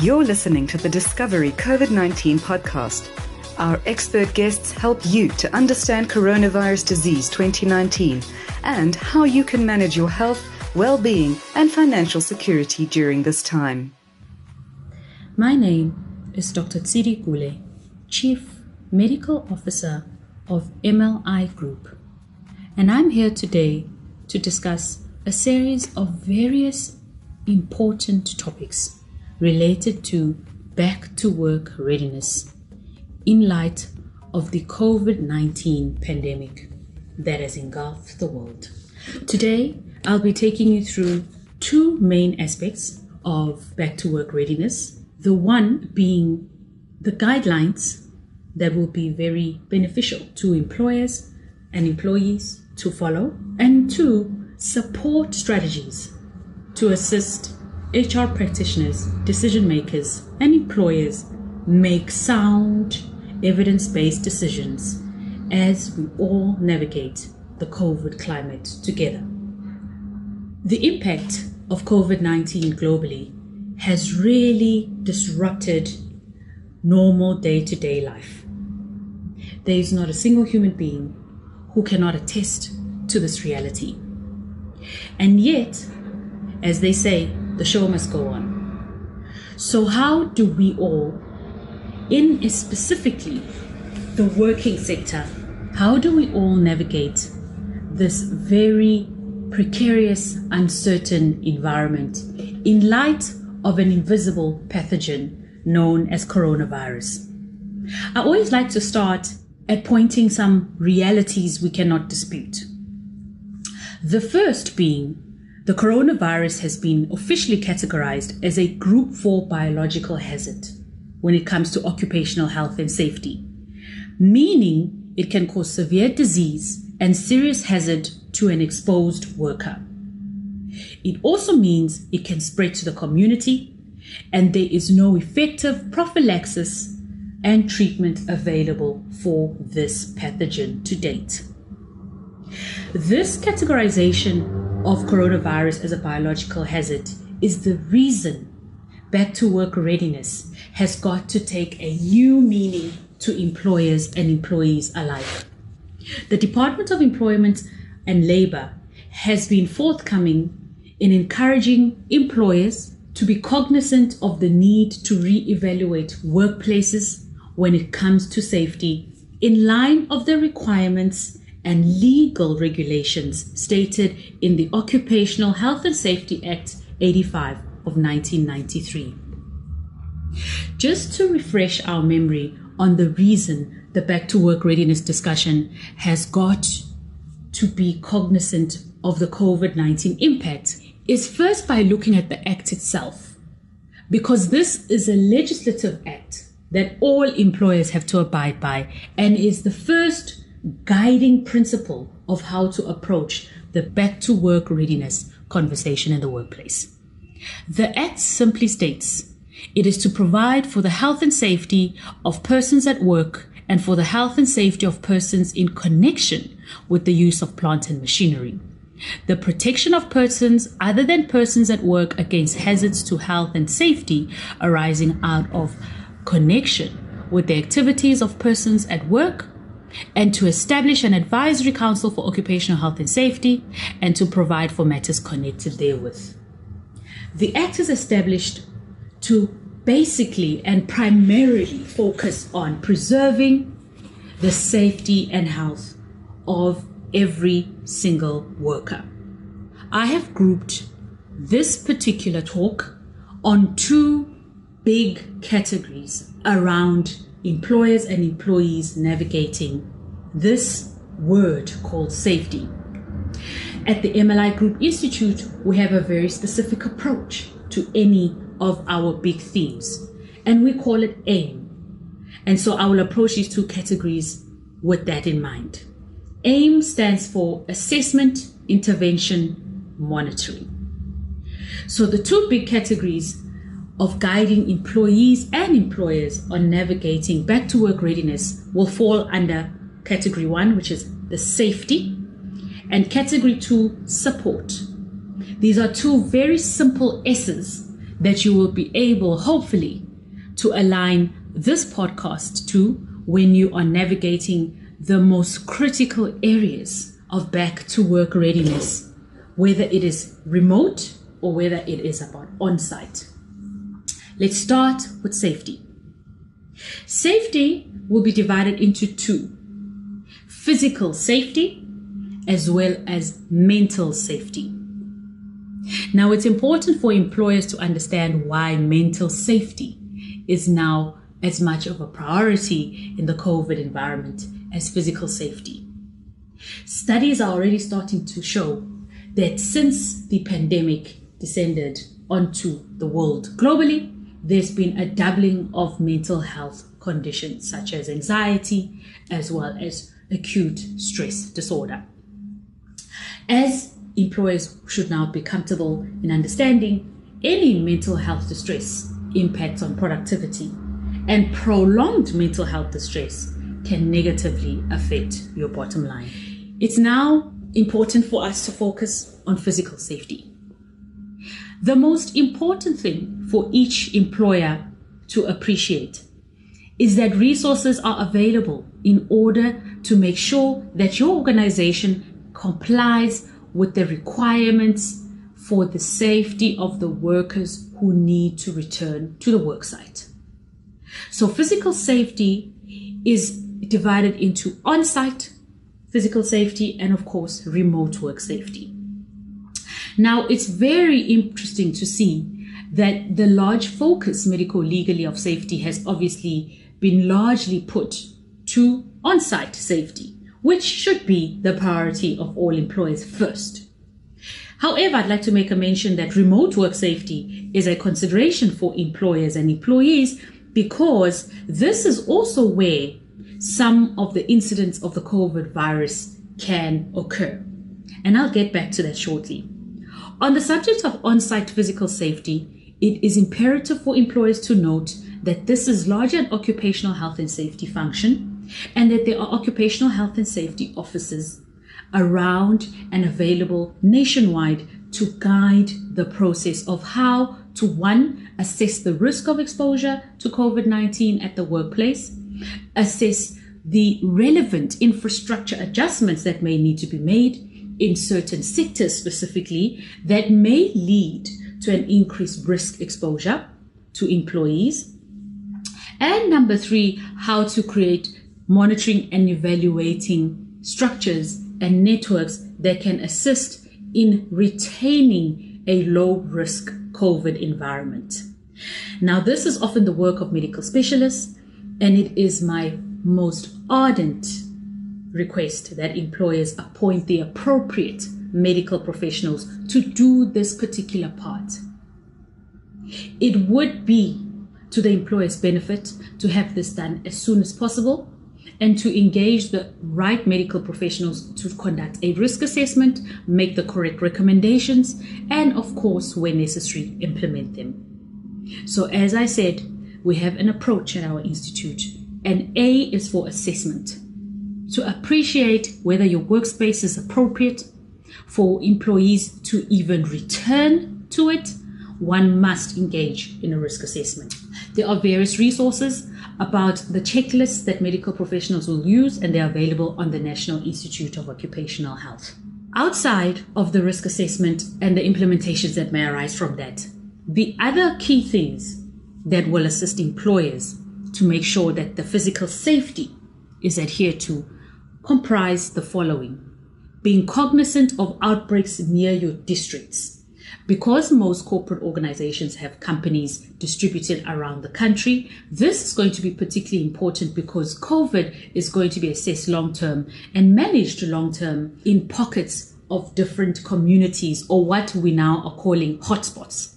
You're listening to the Discovery COVID 19 podcast. Our expert guests help you to understand coronavirus disease 2019 and how you can manage your health, well being, and financial security during this time. My name is Dr. Tshidi Gule, Chief Medical Officer of MLI Group, and I'm here today to discuss a series of various important topics related to back to work readiness in light of the COVID 19 pandemic that has engulfed the world. Today, I'll be taking you through two main aspects of back to work readiness. The one being the guidelines that will be very beneficial to employers and employees to follow, and two, support strategies to assist HR practitioners, decision makers, and employers make sound, evidence based decisions as we all navigate the COVID climate together. The impact of COVID 19 globally has really disrupted normal day to day life. There is not a single human being who cannot attest to this reality. And yet, as they say, the show must go on. So, how do we all, in specifically the working sector, how do we all navigate this very precarious, uncertain environment in light of an invisible pathogen known as coronavirus? I always like to start at pointing some realities we cannot dispute. The first being the coronavirus has been officially categorized as a group 4 biological hazard when it comes to occupational health and safety, meaning it can cause severe disease and serious hazard to an exposed worker. It also means it can spread to the community and there is no effective prophylaxis and treatment available for this pathogen to date. This categorization of coronavirus as a biological hazard is the reason back to work readiness has got to take a new meaning to employers and employees alike. The Department of Employment and Labor has been forthcoming in encouraging employers to be cognizant of the need to re-evaluate workplaces when it comes to safety in line of the requirements and legal regulations stated in the Occupational Health and Safety Act 85 of 1993. Just to refresh our memory on the reason the back to work readiness discussion has got to be cognizant of the COVID 19 impact is first by looking at the act itself, because this is a legislative act that all employers have to abide by and is the first guiding principle of how to approach the back to work readiness conversation in the workplace. The Act simply states it is to provide for the health and safety of persons at work and for the health and safety of persons in connection with the use of plant and machinery. The protection of persons other than persons at work against hazards to health and safety arising out of connection with the activities of persons at work and to establish an advisory council for occupational health and safety and to provide for matters connected therewith. The Act is established to basically and primarily focus on preserving the safety and health of every single worker. I have grouped this particular talk on two big categories around employers and employees navigating this word called safety. At the MLI Group Institute, we have a very specific approach to any of our big themes, and we call it AIM. And so I will approach these two categories with that in mind. AIM stands for Assessment, Intervention, Monitoring. So the two big categories of guiding employees and employers on navigating back to work readiness will fall under category one, which is the safety, and category two, support. These are two very simple S's that you will be able, hopefully, to align this podcast to when you are navigating the most critical areas of back to work readiness, whether it is remote or whether it is about on site. Let's start with safety. Safety will be divided into two physical safety as well as mental safety. Now, it's important for employers to understand why mental safety is now as much of a priority in the COVID environment as physical safety. Studies are already starting to show that since the pandemic descended onto the world globally, there's been a doubling of mental health conditions such as anxiety as well as acute stress disorder. As employers should now be comfortable in understanding any mental health distress impacts on productivity and prolonged mental health distress can negatively affect your bottom line. It's now important for us to focus on physical safety. The most important thing for each employer to appreciate is that resources are available in order to make sure that your organization complies with the requirements for the safety of the workers who need to return to the worksite. So physical safety is divided into on-site physical safety and of course remote work safety. Now it's very interesting to see that the large focus medical legally of safety has obviously been largely put to on-site safety, which should be the priority of all employers first. However, I'd like to make a mention that remote work safety is a consideration for employers and employees because this is also where some of the incidents of the COVID virus can occur. And I'll get back to that shortly. On the subject of on site physical safety, it is imperative for employers to note that this is largely an occupational health and safety function and that there are occupational health and safety officers around and available nationwide to guide the process of how to one, assess the risk of exposure to COVID 19 at the workplace, assess the relevant infrastructure adjustments that may need to be made in certain sectors specifically that may lead to an increased risk exposure to employees. And number three, how to create monitoring and evaluating structures and networks that can assist in retaining a low risk COVID environment. Now, this is often the work of medical specialists, and it is my most ardent request that employers appoint the appropriate medical professionals to do this particular part. It would be to the employer's benefit to have this done as soon as possible and to engage the right medical professionals to conduct a risk assessment, make the correct recommendations, and of course, where necessary, implement them. So, as I said, we have an approach at our institute, and A is for assessment to appreciate whether your workspace is appropriate for employees to even return to it. One must engage in a risk assessment. There are various resources about the checklists that medical professionals will use, and they're available on the National Institute of Occupational Health. Outside of the risk assessment and the implementations that may arise from that, the other key things that will assist employers to make sure that the physical safety is adhered to comprise the following being cognizant of outbreaks near your districts because most corporate organizations have companies distributed around the country, this is going to be particularly important because COVID is going to be assessed long term and managed long term in pockets of different communities or what we now are calling hotspots.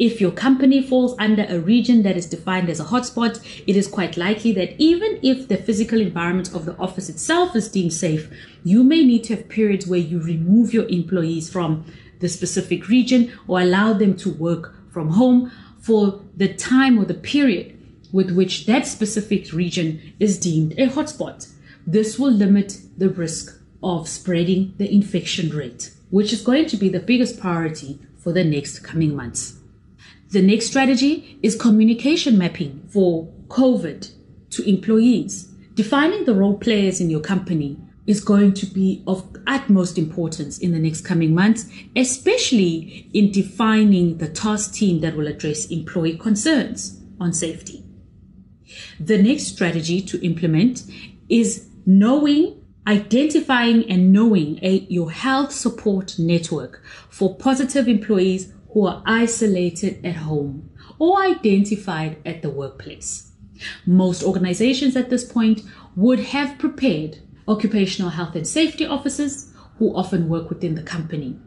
If your company falls under a region that is defined as a hotspot, it is quite likely that even if the physical environment of the office itself is deemed safe, you may need to have periods where you remove your employees from the specific region or allow them to work from home for the time or the period with which that specific region is deemed a hotspot. This will limit the risk of spreading the infection rate, which is going to be the biggest priority for the next coming months. The next strategy is communication mapping for COVID to employees. Defining the role players in your company is going to be of utmost importance in the next coming months, especially in defining the task team that will address employee concerns on safety. The next strategy to implement is knowing, identifying, and knowing a, your health support network for positive employees who are isolated at home or identified at the workplace. Most organizations at this point would have prepared occupational health and safety officers who often work within the company.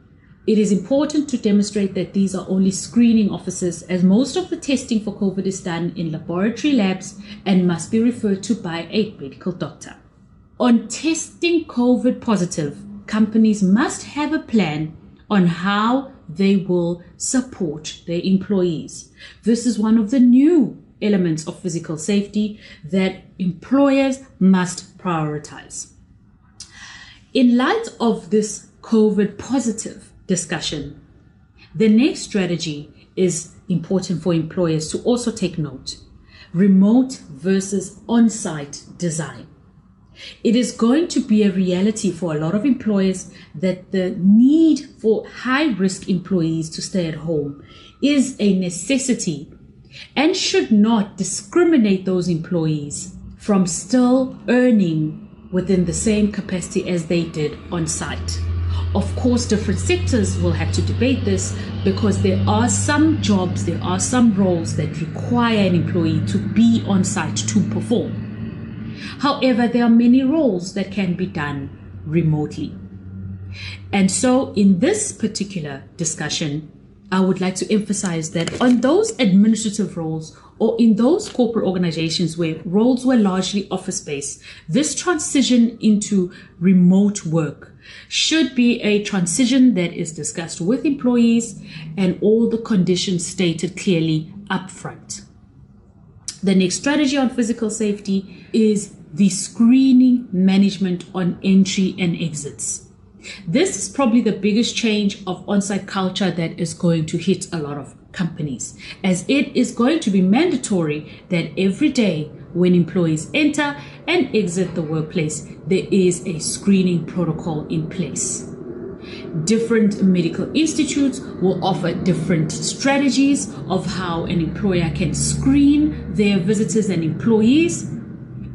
It is important to demonstrate that these are only screening officers as most of the testing for COVID is done in laboratory labs and must be referred to by a medical doctor. On testing COVID positive, companies must have a plan on how they will support their employees. This is one of the new elements of physical safety that employers must prioritize. In light of this COVID positive discussion, the next strategy is important for employers to also take note remote versus on site design. It is going to be a reality for a lot of employers that the need for high risk employees to stay at home is a necessity and should not discriminate those employees from still earning within the same capacity as they did on site. Of course, different sectors will have to debate this because there are some jobs, there are some roles that require an employee to be on site to perform. However, there are many roles that can be done remotely. And so, in this particular discussion, I would like to emphasize that on those administrative roles or in those corporate organizations where roles were largely office based, this transition into remote work should be a transition that is discussed with employees and all the conditions stated clearly upfront. The next strategy on physical safety is the screening management on entry and exits. This is probably the biggest change of on site culture that is going to hit a lot of companies, as it is going to be mandatory that every day when employees enter and exit the workplace, there is a screening protocol in place. Different medical institutes will offer different strategies of how an employer can screen their visitors and employees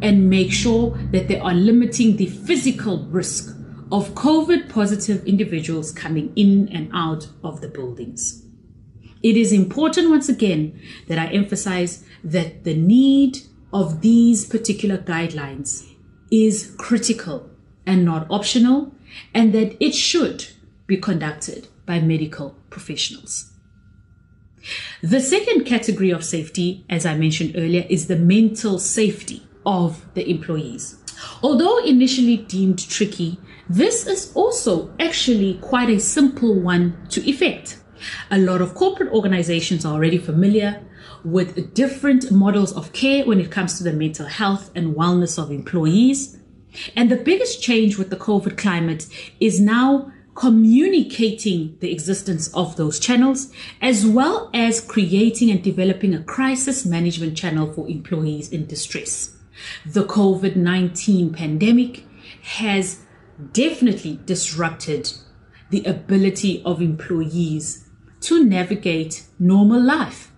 and make sure that they are limiting the physical risk of COVID positive individuals coming in and out of the buildings. It is important once again that I emphasize that the need of these particular guidelines is critical and not optional, and that it should be conducted by medical professionals. The second category of safety, as I mentioned earlier, is the mental safety of the employees. Although initially deemed tricky, this is also actually quite a simple one to effect. A lot of corporate organizations are already familiar with different models of care when it comes to the mental health and wellness of employees. And the biggest change with the COVID climate is now communicating the existence of those channels, as well as creating and developing a crisis management channel for employees in distress. The COVID 19 pandemic has definitely disrupted the ability of employees to navigate normal life.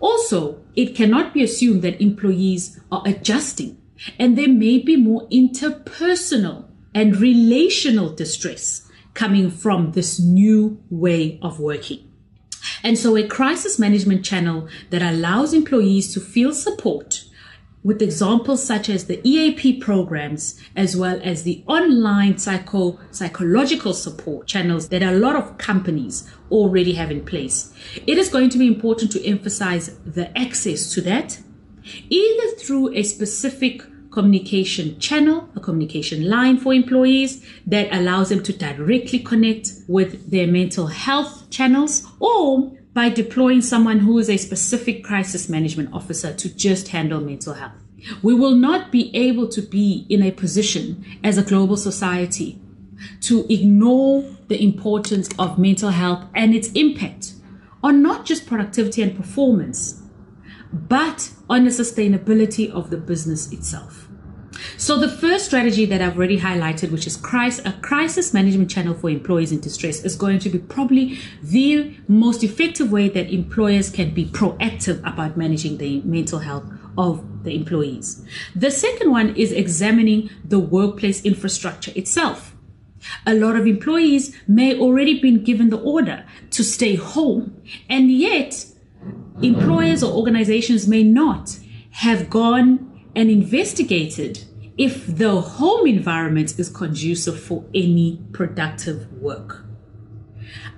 Also, it cannot be assumed that employees are adjusting and there may be more interpersonal and relational distress coming from this new way of working. And so a crisis management channel that allows employees to feel support with examples such as the EAP programs, as well as the online psycho, psychological support channels that a lot of companies already have in place. It is going to be important to emphasize the access to that, either through a specific communication channel, a communication line for employees that allows them to directly connect with their mental health channels, or by deploying someone who is a specific crisis management officer to just handle mental health. We will not be able to be in a position as a global society to ignore the importance of mental health and its impact on not just productivity and performance, but on the sustainability of the business itself. So the first strategy that I've already highlighted, which is a crisis management channel for employees in distress, is going to be probably the most effective way that employers can be proactive about managing the mental health of the employees. The second one is examining the workplace infrastructure itself. A lot of employees may already been given the order to stay home, and yet employers or organizations may not have gone and investigated if the home environment is conducive for any productive work.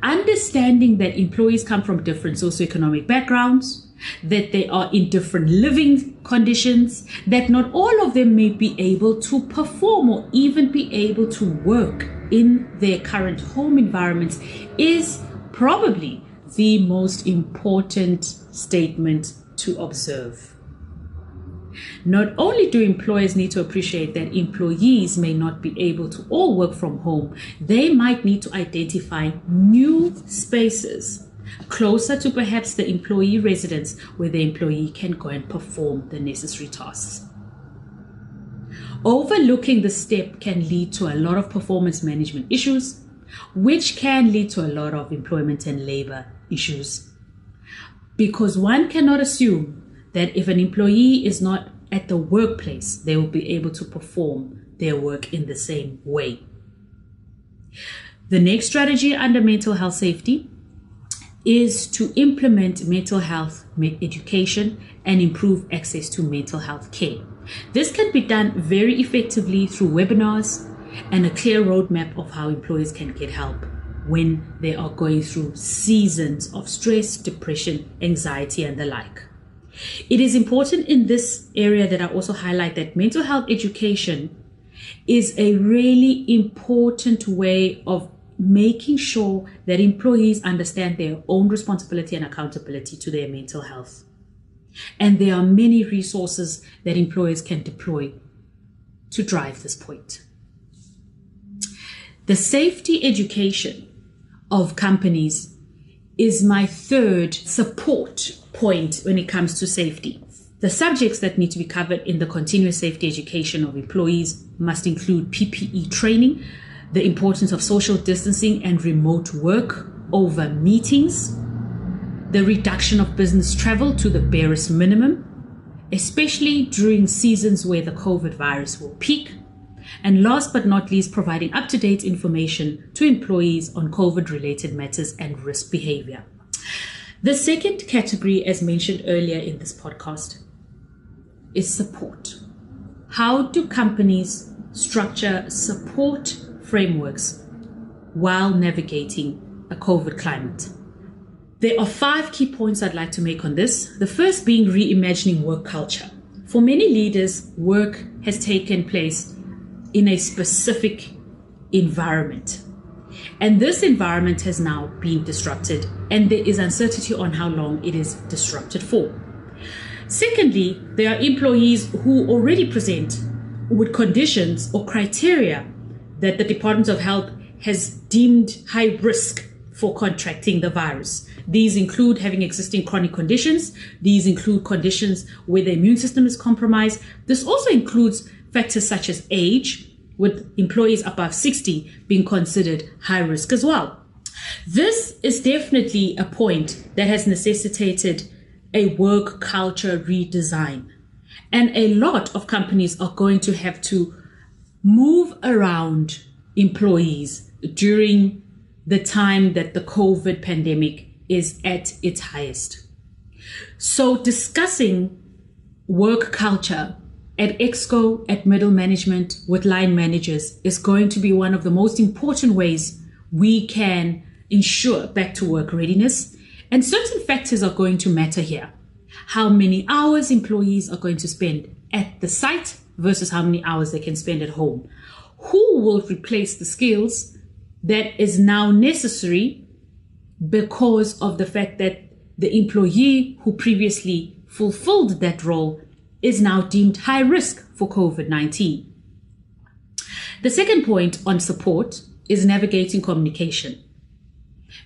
Understanding that employees come from different socioeconomic backgrounds, that they are in different living conditions, that not all of them may be able to perform or even be able to work in their current home environments is probably the most important statement to observe. Not only do employers need to appreciate that employees may not be able to all work from home, they might need to identify new spaces closer to perhaps the employee residence where the employee can go and perform the necessary tasks. Overlooking the step can lead to a lot of performance management issues, which can lead to a lot of employment and labor issues. Because one cannot assume that if an employee is not at the workplace, they will be able to perform their work in the same way. The next strategy under mental health safety is to implement mental health education and improve access to mental health care. This can be done very effectively through webinars and a clear roadmap of how employees can get help when they are going through seasons of stress, depression, anxiety, and the like. It is important in this area that I also highlight that mental health education is a really important way of making sure that employees understand their own responsibility and accountability to their mental health. And there are many resources that employers can deploy to drive this point. The safety education of companies is my third support point when it comes to safety. The subjects that need to be covered in the continuous safety education of employees must include PPE training, the importance of social distancing and remote work over meetings, the reduction of business travel to the barest minimum, especially during seasons where the COVID virus will peak, and last but not least, providing up to date information to employees on COVID related matters and risk behavior. The second category, as mentioned earlier in this podcast, is support. How do companies structure support frameworks while navigating a COVID climate? There are five key points I'd like to make on this. The first being reimagining work culture. For many leaders, work has taken place in a specific environment. And this environment has now been disrupted, and there is uncertainty on how long it is disrupted for. Secondly, there are employees who already present with conditions or criteria that the Department of Health has deemed high risk for contracting the virus. These include having existing chronic conditions. These include conditions where the immune system is compromised. This also includes factors such as age, with employees above 60 being considered high risk as well. This is definitely a point that has necessitated a work culture redesign. And a lot of companies are going to have to move around employees during the time that the COVID pandemic is at its highest. So discussing work culture at Exco, at middle management, with line managers is going to be one of the most important ways we can ensure back to work readiness. And certain factors are going to matter here. How many hours employees are going to spend at the site versus how many hours they can spend at home. Who will replace the skills that is now necessary because of the fact that the employee who previously fulfilled that role is now deemed high risk for COVID 19. The second point on support is navigating communication.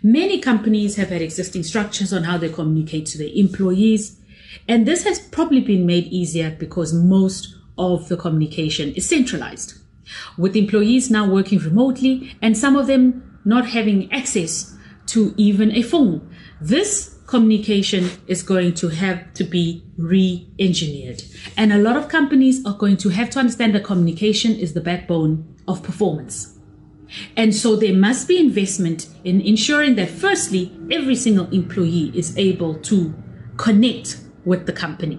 Many companies have had existing structures on how they communicate to their employees, and this has probably been made easier because most of the communication is centralized. With employees now working remotely and some of them not having access to even a phone, this communication is going to have to be re engineered. And a lot of companies are going to have to understand that communication is the backbone of performance. And so there must be investment in ensuring that, firstly, every single employee is able to connect with the company,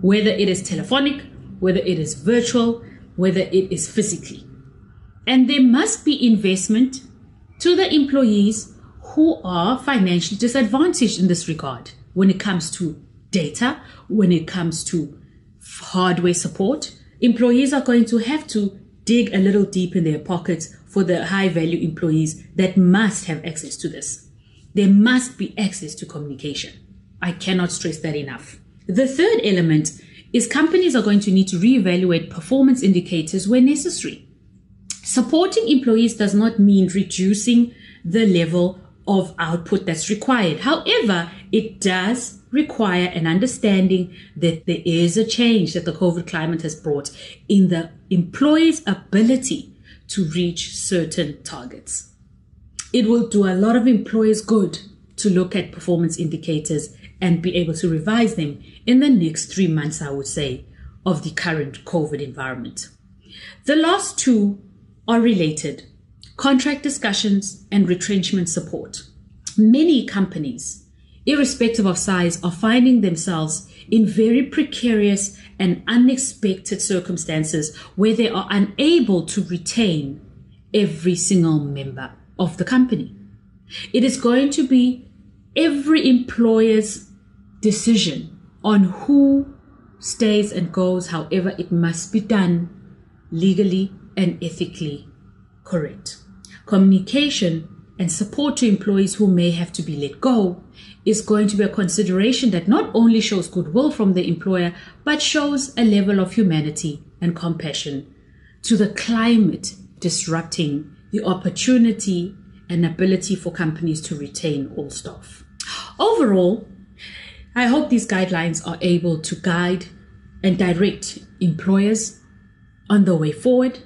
whether it is telephonic, whether it is virtual, whether it is physically. And there must be investment to the employees who are financially disadvantaged in this regard when it comes to data, when it comes to hardware support. Employees are going to have to dig a little deep in their pockets for the high value employees that must have access to this. There must be access to communication. I cannot stress that enough. The third element is companies are going to need to reevaluate performance indicators where necessary. Supporting employees does not mean reducing the level of output that's required. However, it does require an understanding that there is a change that the COVID climate has brought in the employee's ability to reach certain targets. It will do a lot of employers good to look at performance indicators and be able to revise them in the next three months, I would say, of the current COVID environment. The last two are related contract discussions and retrenchment support. Many companies, irrespective of size, are finding themselves in very precarious and unexpected circumstances where they are unable to retain every single member of the company. It is going to be every employer's decision on who stays and goes, however, it must be done legally and ethically correct. Communication and support to employees who may have to be let go is going to be a consideration that not only shows goodwill from the employer, but shows a level of humanity and compassion to the climate disrupting the opportunity and ability for companies to retain all staff. Overall, I hope these guidelines are able to guide and direct employers on the way forward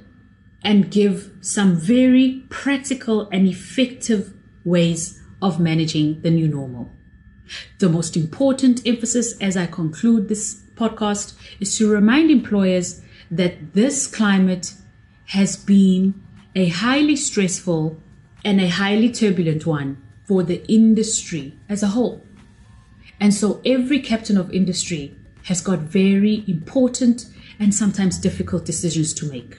and give some very practical and effective ways of managing the new normal. The most important emphasis as I conclude this podcast is to remind employers that this climate has been a highly stressful and a highly turbulent one for the industry as a whole. And so every captain of industry has got very important and sometimes difficult decisions to make.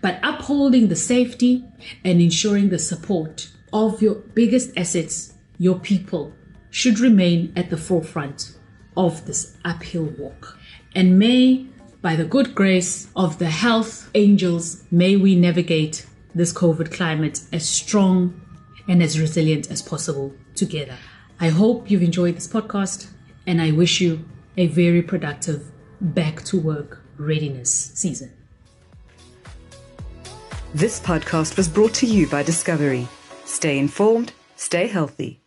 But upholding the safety and ensuring the support of your biggest assets, your people, should remain at the forefront of this uphill walk. And may, by the good grace of the health angels, may we navigate this COVID climate as strong and as resilient as possible together. I hope you've enjoyed this podcast and I wish you a very productive back to work readiness season. This podcast was brought to you by Discovery. Stay informed, stay healthy.